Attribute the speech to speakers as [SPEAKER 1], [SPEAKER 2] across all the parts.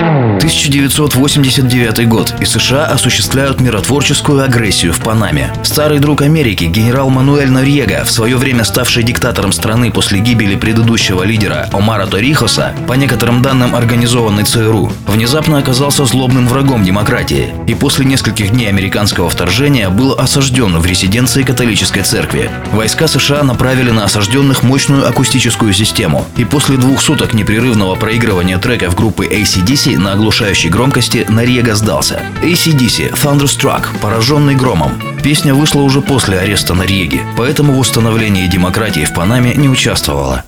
[SPEAKER 1] 1989 год, и США осуществляют миротворческую агрессию в Панаме. Старый друг Америки, генерал Мануэль Норьега, в свое время ставший диктатором страны после гибели предыдущего лидера Омара Торихоса, по некоторым данным организованной ЦРУ, внезапно оказался злобным врагом демократии, и после нескольких дней американского вторжения был осажден в резиденции католической церкви. Войска США направили на осажденных мощную акустическую систему, и после двух суток непрерывного проигрывания треков группы ACDC записи на оглушающей громкости Нарьего сдался. ACDC Thunderstruck, пораженный громом. Песня вышла уже после ареста Нарьеги, поэтому в установлении демократии в Панаме не участвовала.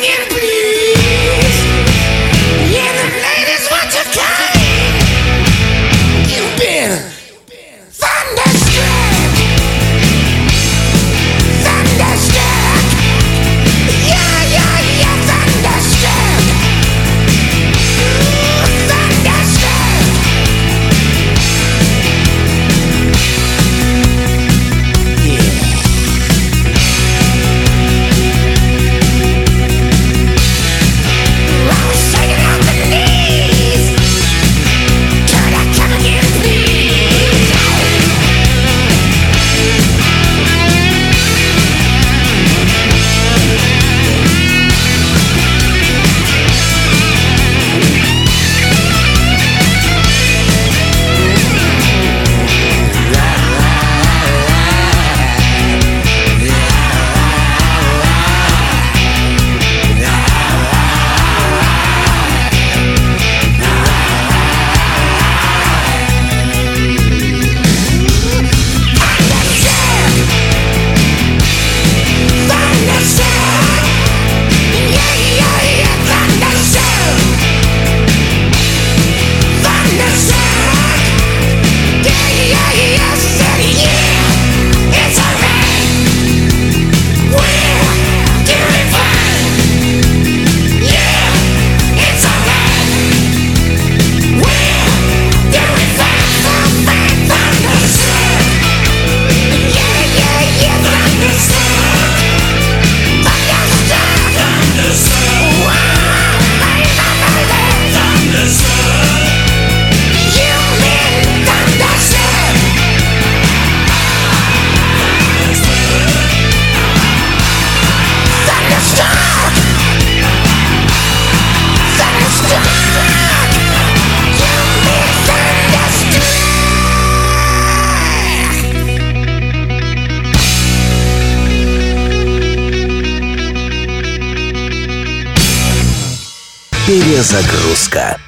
[SPEAKER 1] Get it!
[SPEAKER 2] Перезагрузка.